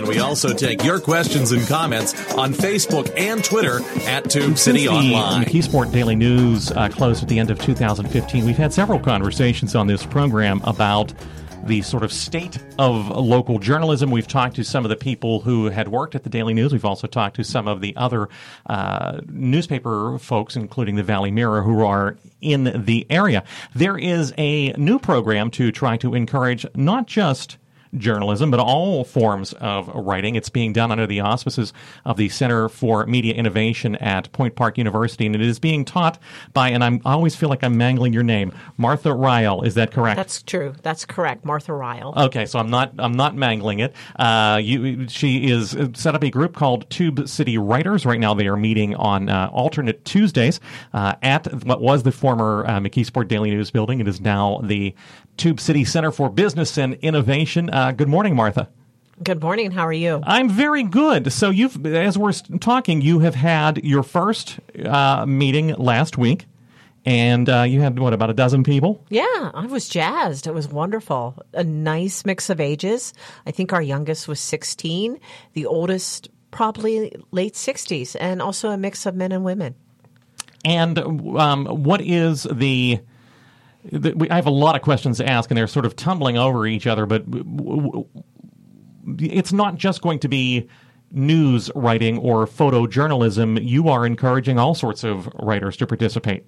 And we also take your questions and comments on Facebook and Twitter at Tube City Online. The McKeesport Daily News uh, closed at the end of 2015. We've had several conversations on this program about the sort of state of local journalism. We've talked to some of the people who had worked at the Daily News. We've also talked to some of the other uh, newspaper folks, including the Valley Mirror, who are in the area. There is a new program to try to encourage not just journalism, but all forms of writing. It's being done under the auspices of the Center for Media Innovation at Point Park University, and it is being taught by, and I'm, I always feel like I'm mangling your name, Martha Rial. Is that correct? That's true. That's correct, Martha Rial. Okay, so I'm not I'm not mangling it. Uh, you, she is uh, set up a group called Tube City Writers. Right now, they are meeting on uh, alternate Tuesdays uh, at what was the former uh, McKeesport Daily News building. It is now the Tube City Center for Business and Innovation. Uh, good morning, Martha. Good morning. How are you? I'm very good. So you've, as we're talking, you have had your first uh, meeting last week, and uh, you had what about a dozen people? Yeah, I was jazzed. It was wonderful. A nice mix of ages. I think our youngest was 16. The oldest probably late 60s, and also a mix of men and women. And um, what is the I have a lot of questions to ask, and they're sort of tumbling over each other. But it's not just going to be news writing or photojournalism. You are encouraging all sorts of writers to participate.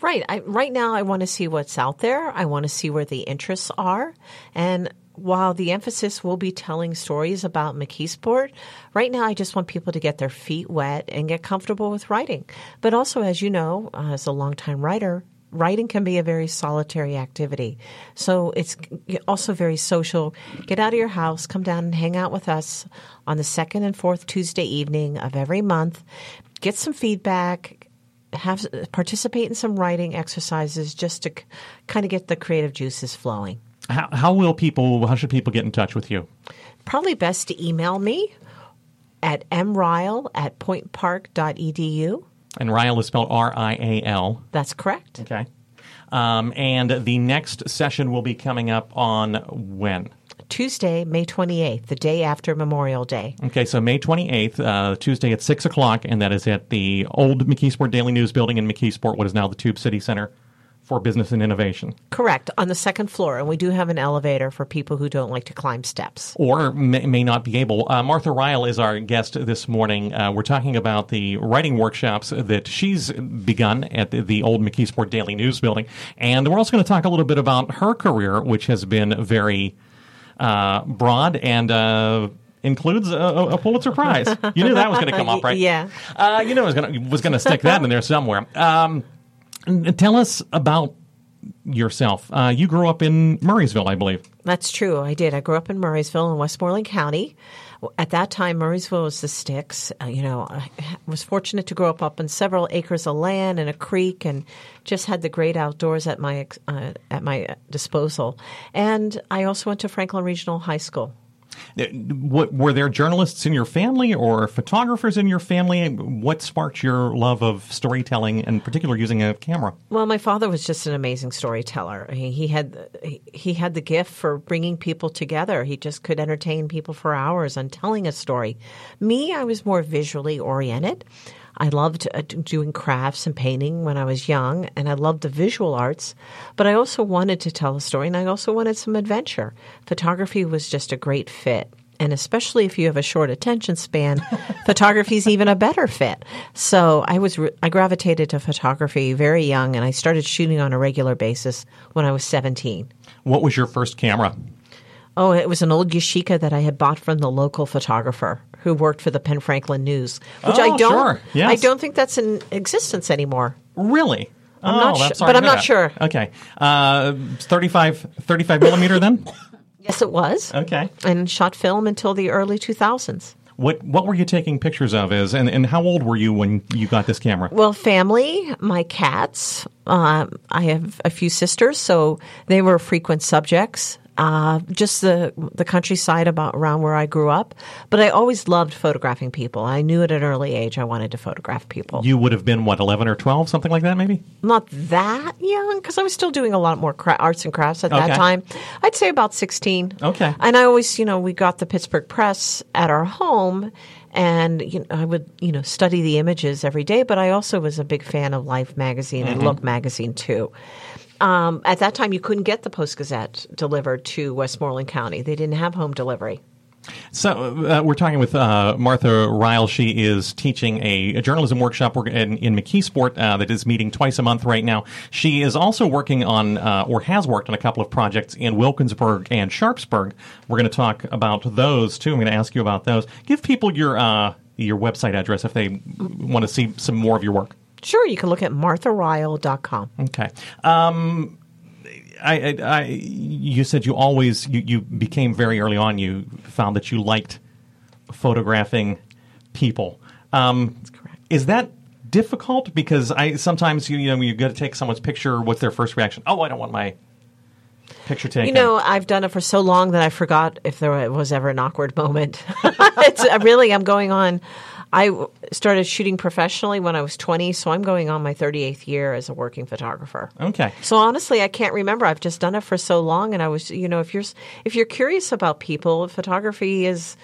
Right. I, right now, I want to see what's out there. I want to see where the interests are, and while the emphasis will be telling stories about McKeesport, right now I just want people to get their feet wet and get comfortable with writing. But also, as you know, uh, as a longtime writer, writing can be a very solitary activity. So it's also very social. Get out of your house, come down and hang out with us on the second and fourth Tuesday evening of every month. Get some feedback, have participate in some writing exercises just to kind of get the creative juices flowing. How, how will people, how should people get in touch with you? Probably best to email me at mrial at pointpark.edu. And Rial is spelled R I A L. That's correct. Okay. Um, and the next session will be coming up on when? Tuesday, May 28th, the day after Memorial Day. Okay, so May 28th, uh, Tuesday at 6 o'clock, and that is at the old McKeesport Daily News building in McKeesport, what is now the Tube City Center for business and innovation. Correct, on the second floor. And we do have an elevator for people who don't like to climb steps. Or may, may not be able. Uh, Martha Rial is our guest this morning. Uh, we're talking about the writing workshops that she's begun at the, the old McKeesport Daily News building. And we're also going to talk a little bit about her career, which has been very uh, broad and uh, includes a, a, Pulitzer Prize. You knew that was going to come up, right? Yeah. Uh, you knew was going to was going to stick that in there somewhere. Um, Tell us about yourself. Uh, you grew up in Murrysville, I believe. That's true. I did. I grew up in Murrysville in Westmoreland County. At that time, Murrysville was the sticks. Uh, you know, I was fortunate to grow up up on several acres of land and a creek, and just had the great outdoors at my uh, at my disposal. And I also went to Franklin Regional High School. Were there journalists in your family or photographers in your family? What sparked your love of storytelling, and particular using a camera? Well, my father was just an amazing storyteller. He, he had he had the gift for bringing people together. He just could entertain people for hours on telling a story. Me, I was more visually oriented. I loved uh, doing crafts and painting when I was young, and I loved the visual arts, but I also wanted to tell a story and I also wanted some adventure. Photography was just a great fit. And especially if you have a short attention span, photography is even a better fit. So I was I gravitated to photography very young, and I started shooting on a regular basis when I was seventeen. What was your first camera? Oh, it was an old Yashica that I had bought from the local photographer who worked for the Penn Franklin News, which oh, I don't. Sure. Yes. I don't think that's in existence anymore. Really? I'm oh, not sure, but I'm not that. sure. Okay, uh, 35, 35 millimeter then. Yes, it was. Okay, and shot film until the early 2000s. What what were you taking pictures of? Is and, and how old were you when you got this camera? Well, family, my cats. Um, I have a few sisters, so they were frequent subjects. Uh, just the the countryside about around where I grew up, but I always loved photographing people. I knew at an early age I wanted to photograph people. You would have been what eleven or twelve, something like that, maybe. Not that young, because I was still doing a lot more cra- arts and crafts at that time. I'd say about sixteen. Okay. And I always, you know, we got the Pittsburgh Press at our home, and you know, I would, you know, study the images every day. But I also was a big fan of Life magazine and Look magazine too. Um, at that time, you couldn't get the Post Gazette delivered to Westmoreland County. They didn't have home delivery. So uh, we're talking with uh, Martha Rial. She is teaching a, a journalism workshop in, in McKeesport uh, that is meeting twice a month right now. She is also working on, uh, or has worked on a couple of projects in Wilkinsburg and Sharpsburg. We're going to talk about those too. I'm going to ask you about those. Give people your uh, your website address if they want to see some more of your work. Sure, you can look at martharial.com. Okay. Um, I, I, you said you always you, you became very early on. You found that you liked photographing people. Um, That's correct. Is that difficult? Because I sometimes you, you know you go to take someone's picture, what's their first reaction? Oh, I don't want my picture taken. You know, I've done it for so long that I forgot if there was ever an awkward moment. it's really, I'm going on. I started shooting professionally when I was 20, so I'm going on my 38th year as a working photographer. okay. So honestly, I can't remember. I've just done it for so long, and I was, you know, if you're if you're curious about people, photography is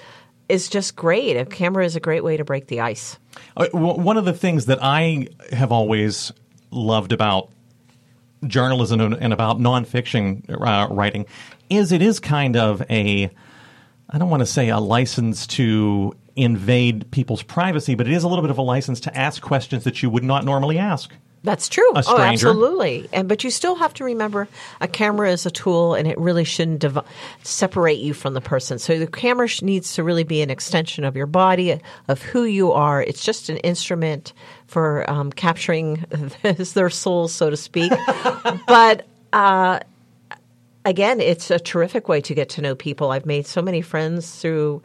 is just great. A camera is a great way to break the ice. Uh, w- One of the things that I have always loved about journalism and, and about nonfiction uh, writing is it is kind of a, I don't want to say a license to invade people's privacy, but it is a little bit of a license to ask questions that you would not normally ask. That's true. Oh, absolutely. And but you still have to remember a camera is a tool, and it really shouldn't div- separate you from the person. So the camera sh- needs to really be an extension of your body, of who you are. It's just an instrument for um, capturing their souls, so to speak. but uh, again, it's a terrific way to get to know people. I've made so many friends through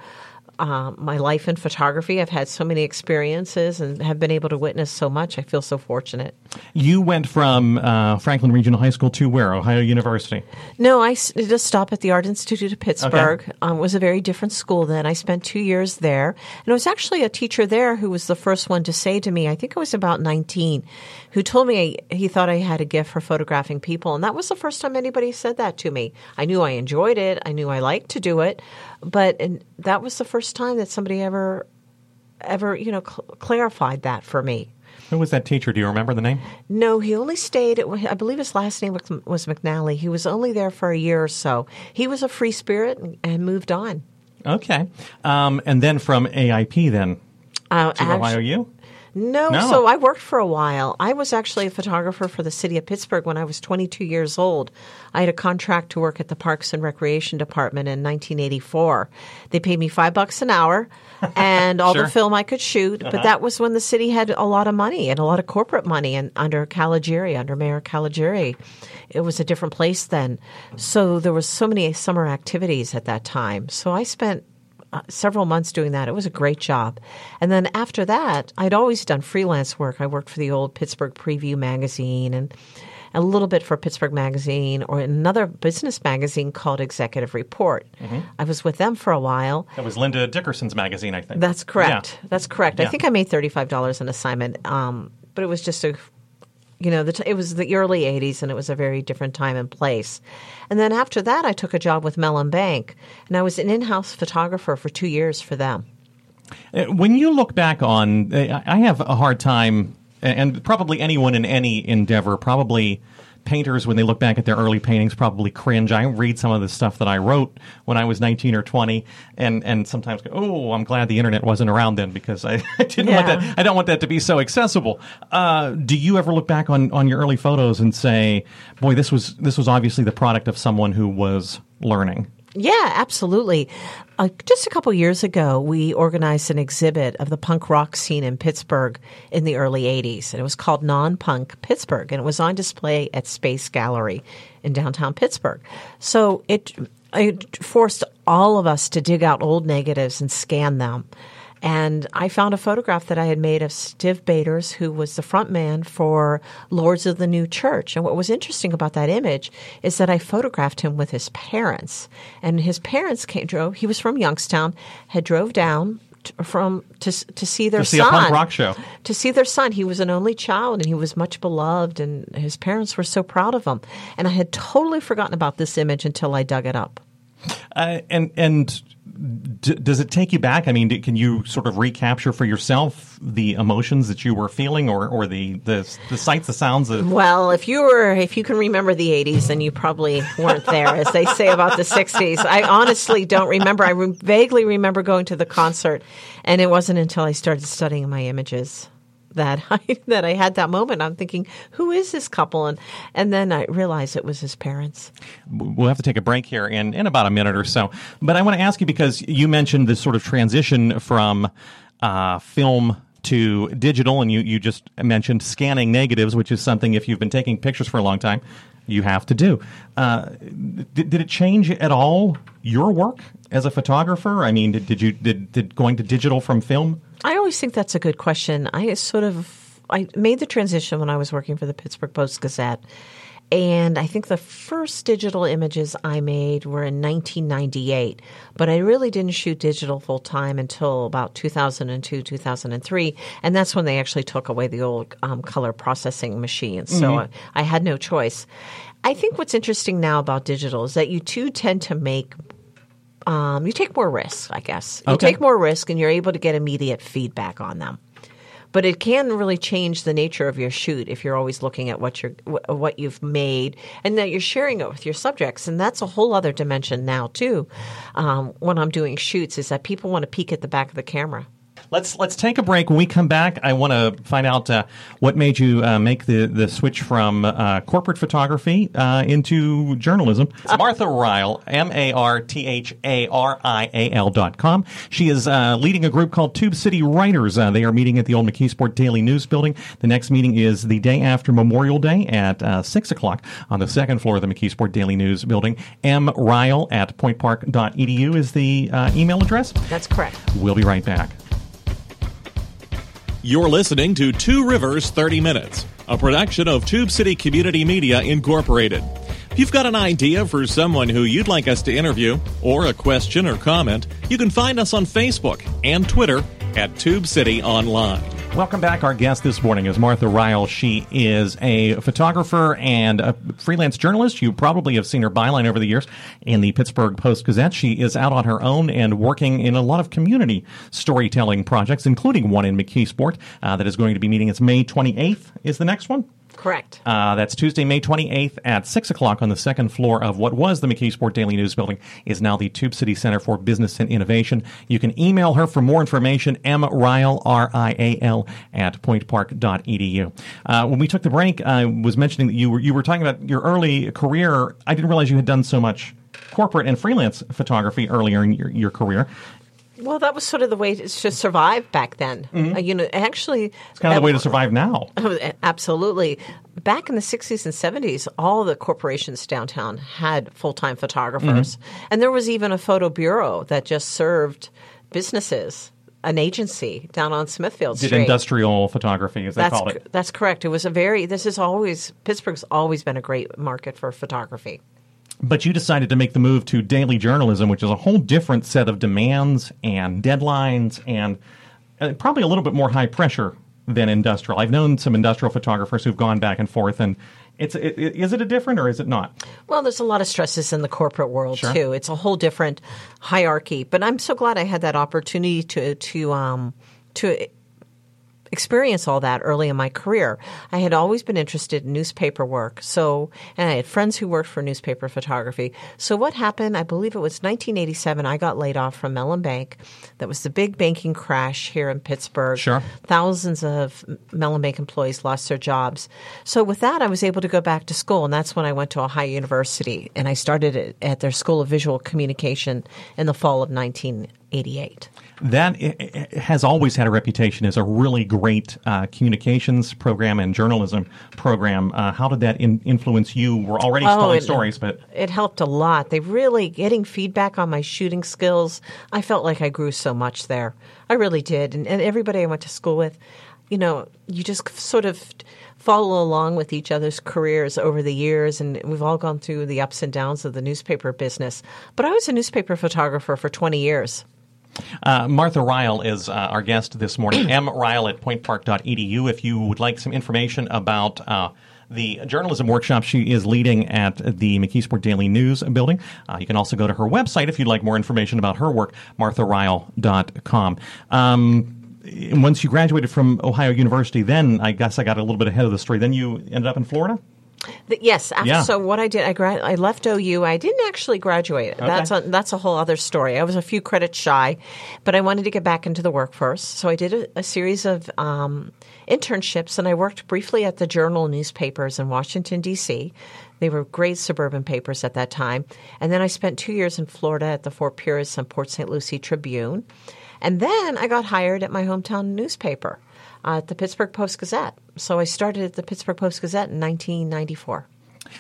uh, my life in photography. I've had so many experiences and have been able to witness so much. I feel so fortunate. You went from uh, Franklin Regional High School to where? Ohio University. No, I did a stop at the Art Institute of Pittsburgh. Um, it was a very different school then. I spent two years there. And it was actually a teacher there who was the first one to say to me, I think I was about 19, who told me he thought I had a gift for photographing people. And that was the first time anybody said that to me. I knew I enjoyed it, I knew I liked to do it. But and that was the first time that somebody ever, ever, you know, cl- clarified that for me. Who was that teacher? Do you remember the name? No, he only stayed. At, I believe his last name was, was McNally. He was only there for a year or so. He was a free spirit and, moved on. Okay. Um, and then from AIP then Uh, to actu- Ohio U? No, No. so I worked for a while. I was actually a photographer for the city of Pittsburgh when I was 22 years old. I had a contract to work at the Parks and Recreation Department in 1984. They paid me five bucks an hour and all Sure. the film I could shoot. But uh-huh. that was when the city had a lot of money and a lot of corporate money, and under Caliguiri, under Mayor Caliguiri, it was a different place then. So there was so many summer activities at that time. So I spent several months doing that. It was a great job. And then after that, I'd always done freelance work. I worked for the old Pittsburgh Preview magazine and a little bit for Pittsburgh Magazine or another business magazine called Executive Report. I was with them for a while. That was Linda Dickerson's magazine, I think. That's correct. Yeah. That's correct. Yeah. I think I made thirty-five dollars an assignment, um, but it was just a, you know, the t- it was the early '80s, and it was a very different time and place. And then after that, I took a job with Mellon Bank, and I was an in-house photographer for two years for them. Uh, When you look back on, uh, I have a hard time, and probably anyone in any endeavor, probably painters, when they look back at their early paintings, probably cringe. I read some of the stuff that I wrote when I was 19 or 20, and, and sometimes go, oh, I'm glad the internet wasn't around then because I, I didn't want that. I don't want that to be so accessible. Uh, do you ever look back on, on your early photos and say, boy, this was this was obviously the product of someone who was learning? Yeah, absolutely. Uh, just a couple years ago, we organized an exhibit of the punk rock scene in Pittsburgh in the early 80s. And it was called Non Punk Pittsburgh. And it was on display at Space Gallery in downtown Pittsburgh. So it, it forced all of us to dig out old negatives and scan them. And I found a photograph that I had made of Stiv Bators, who was the front man for Lords of the New Church. And what was interesting about that image is that I photographed him with his parents. And his parents came, drove, he was from Youngstown, had drove down from to to see their to see son. a punk rock show. To see their son, he was an only child and he was much beloved, and his parents were so proud of him. And I had totally forgotten about this image until I dug it up. Uh, and and d- does it take you back? I mean, can you sort of recapture for yourself the emotions that you were feeling, or, or the, the the sights, the sounds of? Well, if you were, if you can remember the '80s, then you probably weren't there, as they say about the '60s. I honestly don't remember. I re- vaguely remember going to the concert, and it wasn't until I started studying my images that I that I had that moment. I'm thinking, who is this couple? And and then I realized it was his parents. We'll have to take a break here in, in about a minute or so. But I want to ask you because you mentioned this sort of transition from uh, film to digital, and you, you just mentioned scanning negatives, which is something if you've been taking pictures for a long time, you have to do. Uh, did, did it change at all your work as a photographer? I mean, did, did you did, did going to digital from film? I always think that's a good question. I sort of I made the transition when I was working for the Pittsburgh Post Gazette. And I think the first digital images I made were in 1998, but I really didn't shoot digital full time until about 2002, 2003. And that's when they actually took away the old um, color processing machines. So I, I had no choice. I think what's interesting now about digital is that you too tend to make um, you take more risks, I guess. You Okay. take more risk and you're able to get immediate feedback on them. But it can really change the nature of your shoot if you're always looking at what you're what you've made and that you're sharing it with your subjects, and that's a whole other dimension now too. Um, when I'm doing shoots, is that people want to peek at the back of the camera. Let's let's take a break. When we come back, I want to find out uh, what made you uh, make the, the switch from uh, corporate photography uh, into journalism. It's Martha Rial, M A R T H A R I A L dot com. She is uh, leading a group called Tube City Writers. Uh, they are meeting at the old McKeesport Daily News Building. The next meeting is the day after Memorial Day at uh, six o'clock on the second floor of the McKeesport Daily News Building. M Rial at pointpark.edu is the uh, email address. That's correct. We'll be right back. You're listening to Two Rivers 30 Minutes, a production of Tube City Community Media Incorporated. If you've got an idea for someone who you'd like us to interview, or a question or comment, you can find us on Facebook and Twitter at Tube City Online. Welcome back. Our guest this morning is Martha Rial. She is a photographer and a freelance journalist. You probably have seen her byline over the years in the Pittsburgh Post Gazette. She is out on her own and working in a lot of community storytelling projects, including one in McKeesport uh, that is going to be meeting. It's May 28th is the next one. Correct. Uh, that's Tuesday, May 28th at 6 o'clock on the second floor of what was the McKeesport Daily News Building, is now the Tube City Center for Business and Innovation. You can email her for more information, mrial, At pointpark.edu. Uh, when we took the break, I was mentioning that you were, you were talking about your early career. I didn't realize you had done so much corporate and freelance photography earlier in your, your career. Well, that was sort of the way to survive back then. Uh, you know, actually, It's kind of the way to survive now. Oh, Absolutely. Back in the 60s and 70s, all the corporations downtown had full time photographers. Mm-hmm. And there was even a photo bureau that just served businesses, an agency down on Smithfield Did Street. industrial photography, as they that's, called it. that's correct. It was a very, this is always, Pittsburgh's always been a great market for photography. But you decided to make the move to daily journalism, which is a whole different set of demands and deadlines and uh, probably a little bit more high pressure than industrial. I've known some industrial photographers who've gone back and forth, and it's it, it, is it a different or is it not? Well, there's a lot of stresses in the corporate world Sure. too. It's a whole different hierarchy. But I'm so glad I had that opportunity to to um, to experience all that early in my career. I had always been interested in newspaper work. So, and I had friends who worked for newspaper photography. So what happened, I believe it was 1987, I got laid off from Mellon Bank. That was the big banking crash here in Pittsburgh. Sure. Thousands of Mellon Bank employees lost their jobs. So with that, I was able to go back to school, and that's when I went to Ohio University, and I started at- at their School of Visual Communication in the fall of 1988. That has always had a reputation as a really great uh, communications program and journalism program. Uh, how did that in- influence you? We're already oh, telling stories, but it helped a lot. They really getting feedback on my shooting skills. I felt like I grew so much there. I really did, and, and everybody I went to school with, you know, you just sort of follow along with each other's careers over the years, and we've all gone through the ups and downs of the newspaper business. But I was a newspaper photographer for 20 years. Uh, Martha Rial is uh, our guest this morning. M. Rial at pointpark.edu. If you would like some information about uh, the journalism workshop she is leading at the McKeesport Daily News building. Uh, you can also go to her website if you'd like more information about her work, martharial.com. Um, once you graduated from Ohio University, then I guess I got a little bit ahead of the story. Then you ended up in Florida? The, yes. After, yeah. So what I did, I grad, I left OU. I didn't actually graduate. Okay. That's a, that's a whole other story. I was a few credits shy, but I wanted to get back into the workforce. So I did a, a series of um, internships, and I worked briefly at the Journal newspapers in Washington D.C. They were great suburban papers at that time. And then I spent two years in Florida at the Fort Pierce and Port St. Lucie Tribune. And then I got hired at my hometown newspaper uh, at the Pittsburgh Post Gazette. So I started at the Pittsburgh Post Gazette in 1994.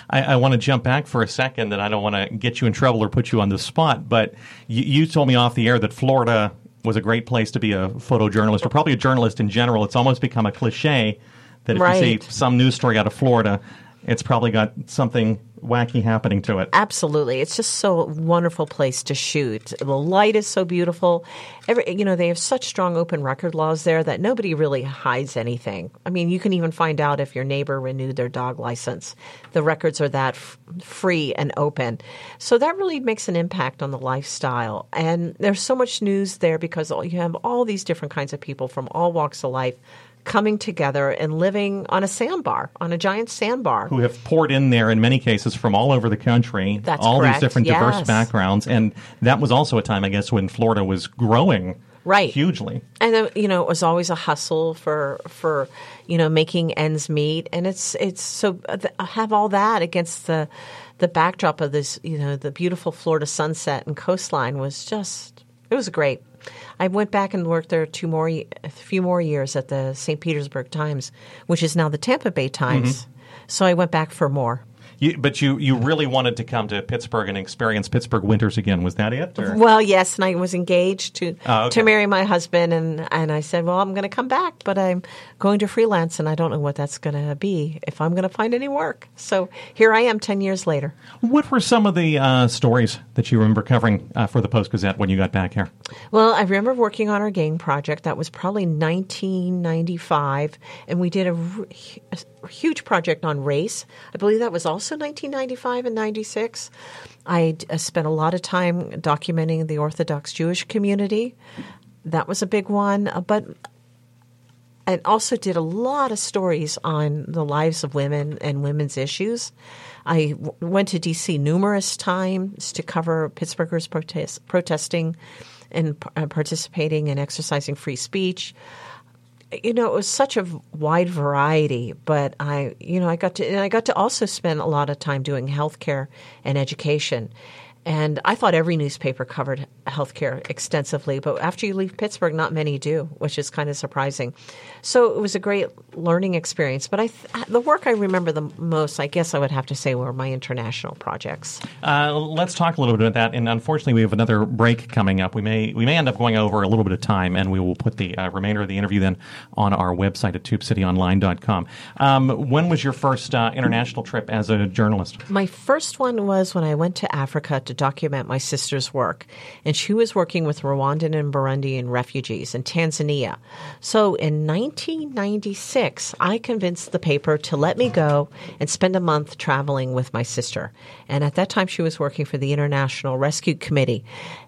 I, I, want to jump back for a second, and I don't want to get you in trouble or put you on the spot, but you, you told me off the air that Florida was a great place to be a photojournalist, or probably a journalist in general. It's almost become a cliche that if right. you see some news story out of Florida, it's probably got something wacky happening to it. Absolutely. It's just so wonderful place to shoot. The light is so beautiful. Every, you know, they have such strong open record laws there that nobody really hides anything. I mean, you can even find out if your neighbor renewed their dog license. The records are that f- free and open. So that really makes an impact on the lifestyle. And there's so much news there because you have all these different kinds of people from all walks of life coming together and living on a sandbar, on a giant sandbar. Who have poured in there in many cases from all over the country, That's all correct. these different yes. diverse backgrounds. And that was also a time, I guess, when Florida was growing right hugely and uh, you know it was always a hustle for for you know making ends meet and it's it's so uh, have all that against the the backdrop of this you know the beautiful Florida sunset and coastline was just it was great I went back and worked there two more, a few more years at the St. Petersburg Times, which is now the Tampa Bay Times. Mm-hmm. So I went back for more. You, but you, you really wanted to come to Pittsburgh and experience Pittsburgh winters again. Was that it? Or? Well, yes, and I was engaged to oh, okay. to marry my husband, and, and I said, well, I'm going to come back, but I'm going to freelance, and I don't know what that's going to be if I'm going to find any work. So here I am, ten years later. What were some of the uh, stories that you remember covering uh, for the Post Gazette when you got back here? Well, I remember working on our gang project. That was probably 1995, and we did a, a huge project on race. I believe that was also 1995 and 96. I uh, spent a lot of time documenting the Orthodox Jewish community. That was a big one. Uh, but I also did a lot of stories on the lives of women and women's issues. I w- went to D.C. numerous times to cover Pittsburghers protest, protesting and uh, participating and exercising free speech you know, it was such a wide variety, but I, you know, I got to, and I got to also spend a lot of time doing healthcare and education. And I thought every newspaper covered healthcare extensively, but after you leave Pittsburgh, not many do, which is kind of surprising. So it was a great learning experience. But I, th- the work I remember the most, I guess I would have to say, were my international projects. Uh, let's talk a little bit about that. And unfortunately, we have another break coming up. We may we may end up going over a little bit of time, and we will put the uh, remainder of the interview then on our website at tubecityonline.com. Um, when was your first uh, international trip as a journalist? My first one was when I went to Africa to document my sister's work, and she was working with Rwandan and Burundian refugees in Tanzania. So in 1996, I convinced the paper to let me go and spend a month traveling with my sister. And at that time, she was working for the International Rescue Committee.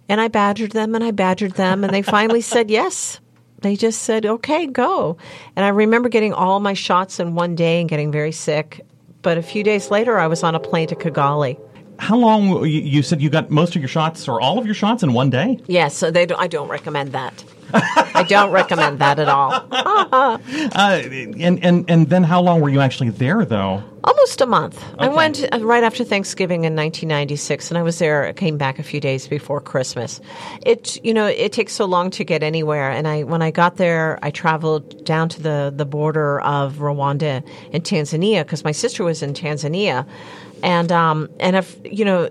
And I badgered them and I badgered them, and they finally said yes they just said, okay, go. And I remember getting all my shots in one day and getting very sick. But a few days later, I was on a plane to Kigali. How long? You said you got most of your shots or all of your shots in one day? Yes, so they. Don't, I don't recommend that. I don't recommend that at all. Uh, and, and, and then how long were you actually there, though? Almost a month. I went uh, right after Thanksgiving in 1996, and I was there. I came back a few days before Christmas. It, you know, it takes so long to get anywhere. And I, when I got there, I traveled down to the the border of Rwanda and Tanzania because my sister was in Tanzania, and um, and if you know,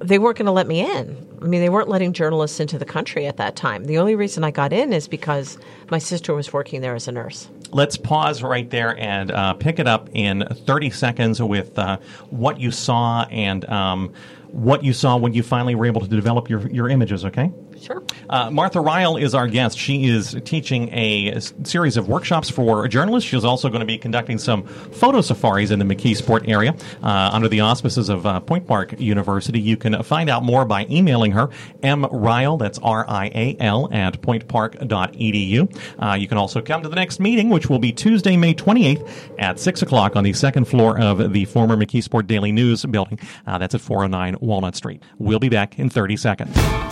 they weren't going to let me in. I mean, they weren't letting journalists into the country at that time. The only reason I got in is because my sister was working there as a nurse. Let's pause right there and uh, pick it up in 30 seconds with uh, what you saw and um, what you saw when you finally were able to develop your, your images, okay? Sure. Uh, Martha Rial is our guest. She is teaching a series of workshops for journalists. She's also going to be conducting some photo safaris in the McKeesport area uh, under the auspices of uh, Point Park University. You can find out more by emailing her, M. Rial, that's R I A L, at pointpark.edu. Uh, you can also come to the next meeting, which will be Tuesday, May 28th at 6 o'clock on the second floor of the former McKeesport Daily News building. Uh, that's at 409 Walnut Street. We'll be back in 30 seconds.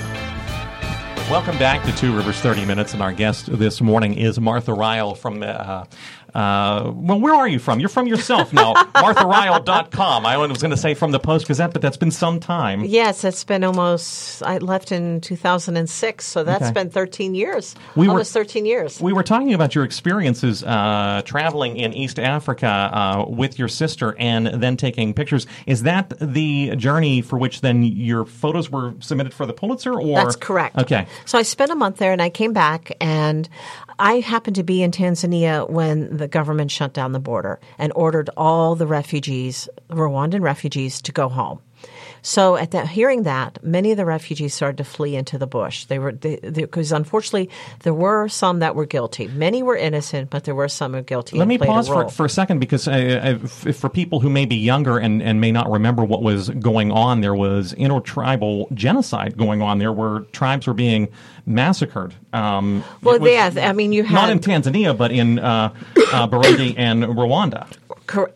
Welcome back to Two Rivers 30 Minutes, and our guest this morning is Martha Rial from uh, uh, well, where are you from? You're from yourself now. MarthaRial.com. I was going to say from the Post Gazette, but that's been some time. Yes, it's been almost. I left in 2006, so that's Okay. been 13 years. We were- almost 13 years. We were talking about your experiences uh, traveling in East Africa uh, with your sister and then taking pictures. Is that the journey for which then your photos were submitted for the Pulitzer? Or That's correct. Okay. So I spent a month there and I came back and I happened to be in Tanzania when the government shut down the border and ordered all the refugees, Rwandan refugees, to go home. So at that, hearing that, many of the refugees started to flee into the bush. They were because unfortunately there were some that were guilty. Many were innocent, but there were some who were guilty. Let me played a pause for, for a second because uh, f- for people who may be younger and, and may not remember what was going on, there was intertribal genocide going on there were tribes were being massacred. Um, Well, was yeah, I mean, you not in Tanzania, but in uh, uh, Burundi and Rwanda.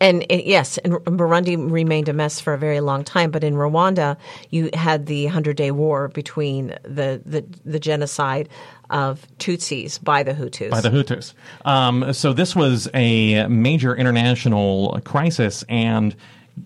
And, and yes, and Burundi remained a mess for a very long time. But in Rwanda, you had the Hundred Day War between the, the, the genocide of Tutsis by the Hutus. by the Hutus. Um, so this was a major international crisis, and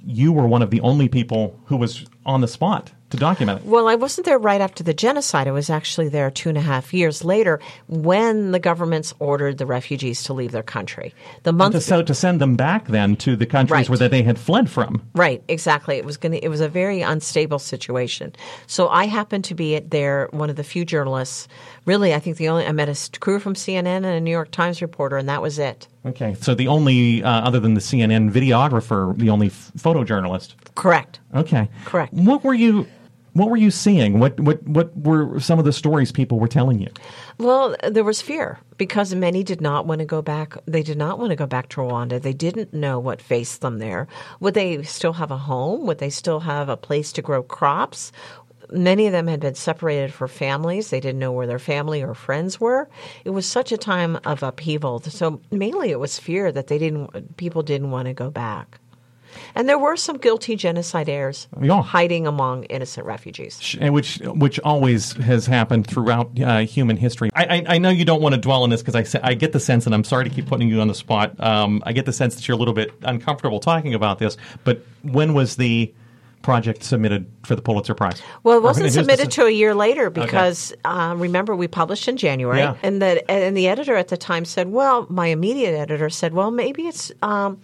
you were one of the only people who was on the spot to document it. well, I wasn't there right after the genocide. I was actually there two and a half years later when the governments ordered the refugees to leave their country. The month To, so to send them back then to the countries Right. where they had fled from. Right, exactly. It was going it was a very unstable situation. So I happened to be at there, one of the few journalists. Really, I think the only I met a crew from CNN and a New York Times reporter, and that was it. Okay, so the only, uh, other than the CNN videographer, the only f- photojournalist. Correct. Okay, Correct. What were you? What were you seeing? What what what were some of the stories people were telling you? Well, there was fear because many did not want to go back. They did not want to go back to Rwanda. They didn't know what faced them there. Would they still have a home? Would they still have a place to grow crops? Many of them had been separated for families. They didn't know where their family or friends were. It was such a time of upheaval. So mainly it was fear that they didn't. People didn't want to go back. And there were some guilty genocidaires Yeah. hiding among innocent refugees. Which which always has happened throughout uh, human history. I, I, I know you don't want to dwell on this because I I get the sense, and I'm sorry to keep putting you on the spot. Um, I get the sense that you're a little bit uncomfortable talking about this. But when was the project submitted for the Pulitzer Prize? Well, it wasn't submitted to a year later because uh, remember we published in January, Yeah. and the and the editor at the time said, "Well, my immediate editor said, well, maybe it's um,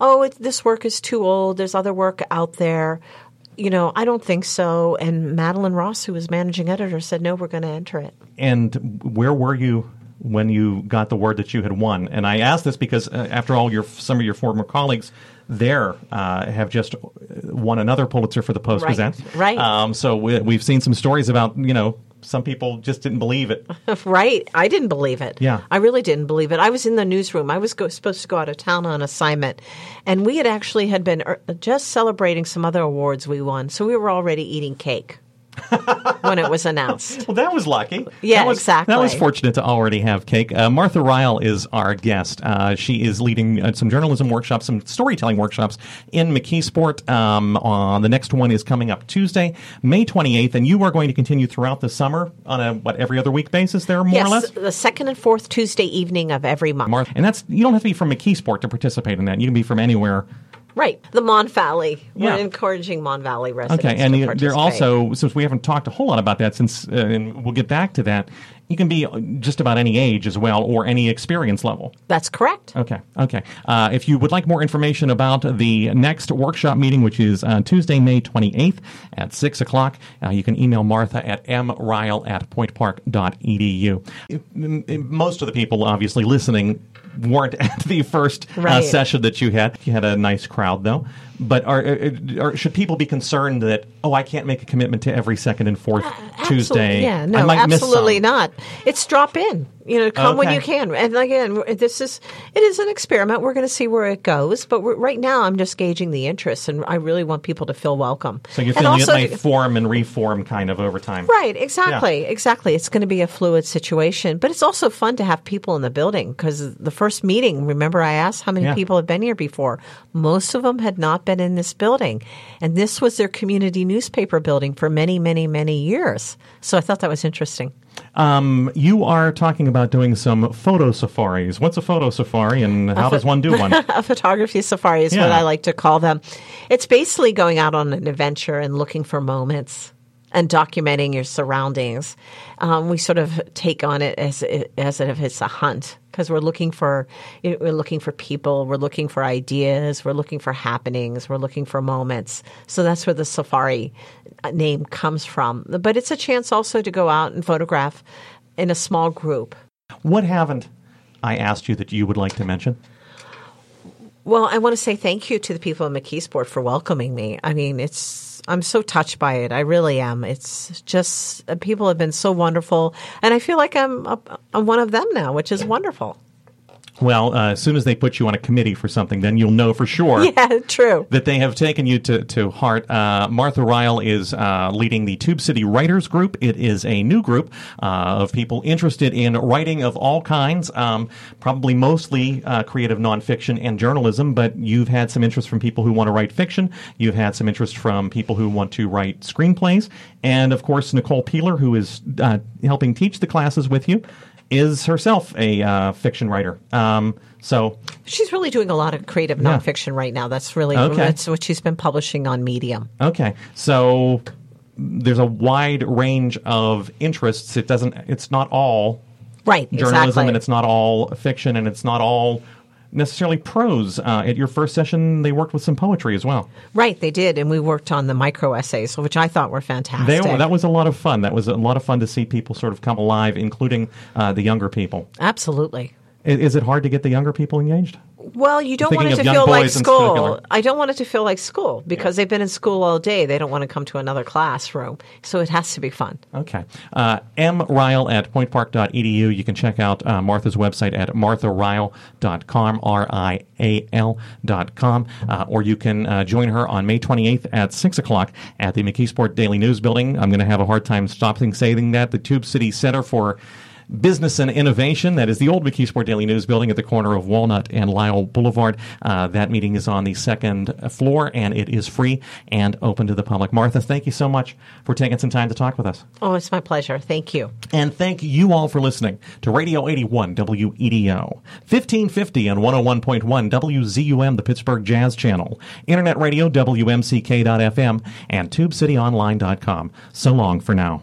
oh, it, this work is too old. There's other work out there." You know, I don't think so. And Madelyn Ross, who was managing editor, said, "No, we're going to enter it." And where were you when you got the word that you had won? And I ask this because, uh, after all, your some of your former colleagues there uh, have just won another Pulitzer for the Post Right, Gazette. right. Um, so we, we've seen some stories about you know some people just didn't believe it. right. I didn't believe it. Yeah. I really didn't believe it. I was in the newsroom. I was go- supposed to go out of town on assignment, and we had actually had been er- just celebrating some other awards we won. So we were already eating cake when it was announced. Well, that was lucky. Yeah, that was, exactly. That was fortunate to already have cake. Uh, Martha Rial is our guest. Uh, she is leading uh, some journalism workshops, some storytelling workshops in McKeesport. Um, uh, the next one is coming up Tuesday, May 28th, and you are going to continue throughout the summer on a what every other week basis there, more yes, or less. the second and fourth Tuesday evening of every month. Martha, and that's you don't have to be from McKeesport to participate in that. You can be from anywhere. Right, the Mon Valley. Yeah. We're encouraging Mon Valley residents. Okay, and they're also since we haven't talked a whole lot about that since, uh, and we'll get back to that. You can be just about any age as well, or any experience level. That's correct. Okay, okay. Uh, if you would like more information about the next workshop meeting, which is uh, Tuesday, May 28th at 6 o'clock, uh, you can email Martha at mrial at pointpark.edu. If- m- m- Most of the people, obviously, listening weren't at the first uh, Right. session that you had. You had a nice crowd, though. But are, are, are, should people be concerned that, oh, I can't make a commitment to every second and fourth uh, Tuesday? Absolutely. Yeah, no, absolutely not. It's drop in. You know, come when you can. And again, this is it is an experiment. We're going to see where it goes. But right now, I'm just gauging the interest, and I really want people to feel welcome. So you're feeling it also may form and reform kind of over time. Right, exactly, exactly. It's going to be a fluid situation, but it's also fun to have people in the building because the first meeting, remember I asked how many Yeah. people have been here before? Most of them had not been in this building. And this was their community newspaper building for many, many, many years. So I thought that was interesting. Um, you are talking about doing some photo safaris. What's a photo safari, and how does one do one? a photography safari is what I like to call them. It's basically going out on an adventure and looking for moments and documenting your surroundings. Um, we sort of take on it as as if it's a hunt because we're looking for we're looking for people, we're looking for ideas, we're looking for happenings, we're looking for moments. So that's where the safari uh, name comes from. But it's a chance also to go out and photograph in a small group. What haven't I asked you that you would like to mention? Well, I want to say thank you to the people in McKeesport for welcoming me. I mean, it's I'm so touched by it. I really am. It's just uh, people have been so wonderful, and I feel like I'm a, I'm one of them now, which is wonderful. Well, uh, as soon as they put you on a committee for something, then you'll know for sure. Yeah, true. That they have taken you to, to heart. Uh, Martha Rial is uh, leading the Tube City Writers Group. It is a new group uh, of people interested in writing of all kinds, um, probably mostly uh, creative nonfiction and journalism, but you've had some interest from people who want to write fiction. You've had some interest from people who want to write screenplays. And of course, Nicole Peeler, who is uh, helping teach the classes with you, is herself a uh, fiction writer. Um, so She's really doing a lot of creative Yeah. nonfiction right now. That's really Okay. that's what she's been publishing on Medium. Okay, so there's a wide range of interests. It doesn't. It's not all Right, journalism, exactly. and it's not all fiction, and it's not all necessarily prose. Uh, at your first session, they worked with some poetry as well. right, they did, and we worked on the micro essays, which I thought were fantastic. They, that was a lot of fun. That was a lot of fun to see people sort of come alive, including uh, the younger people. Absolutely. I- Is it hard to get the younger people engaged? Well, you don't want it to feel like school. I don't want it to feel like school because they've been in school all day. They don't want to come to another classroom. So it has to be fun. Okay. Uh, M. Rial at pointpark.edu. You can check out uh, Martha's website at martharial.com, R I A L dot com. Uh, or you can uh, join her on May 28th at 6 o'clock at the McKeesport Daily News Building. I'm going to have a hard time stopping saying that. The Tube City Center for Business and Innovation. That is the old McKeesport Daily News building at the corner of Walnut and Lysle Boulevard. Uh, that meeting is on the second floor and it is free and open to the public. Martha, thank you so much for taking some time to talk with us. Oh, it's my pleasure. Thank you. And thank you all for listening to Radio 81 WEDO, 1550 and 101.1 WZUM, the Pittsburgh Jazz Channel, Internet Radio WMCK.FM, and TubeCityOnline.com. So long for now.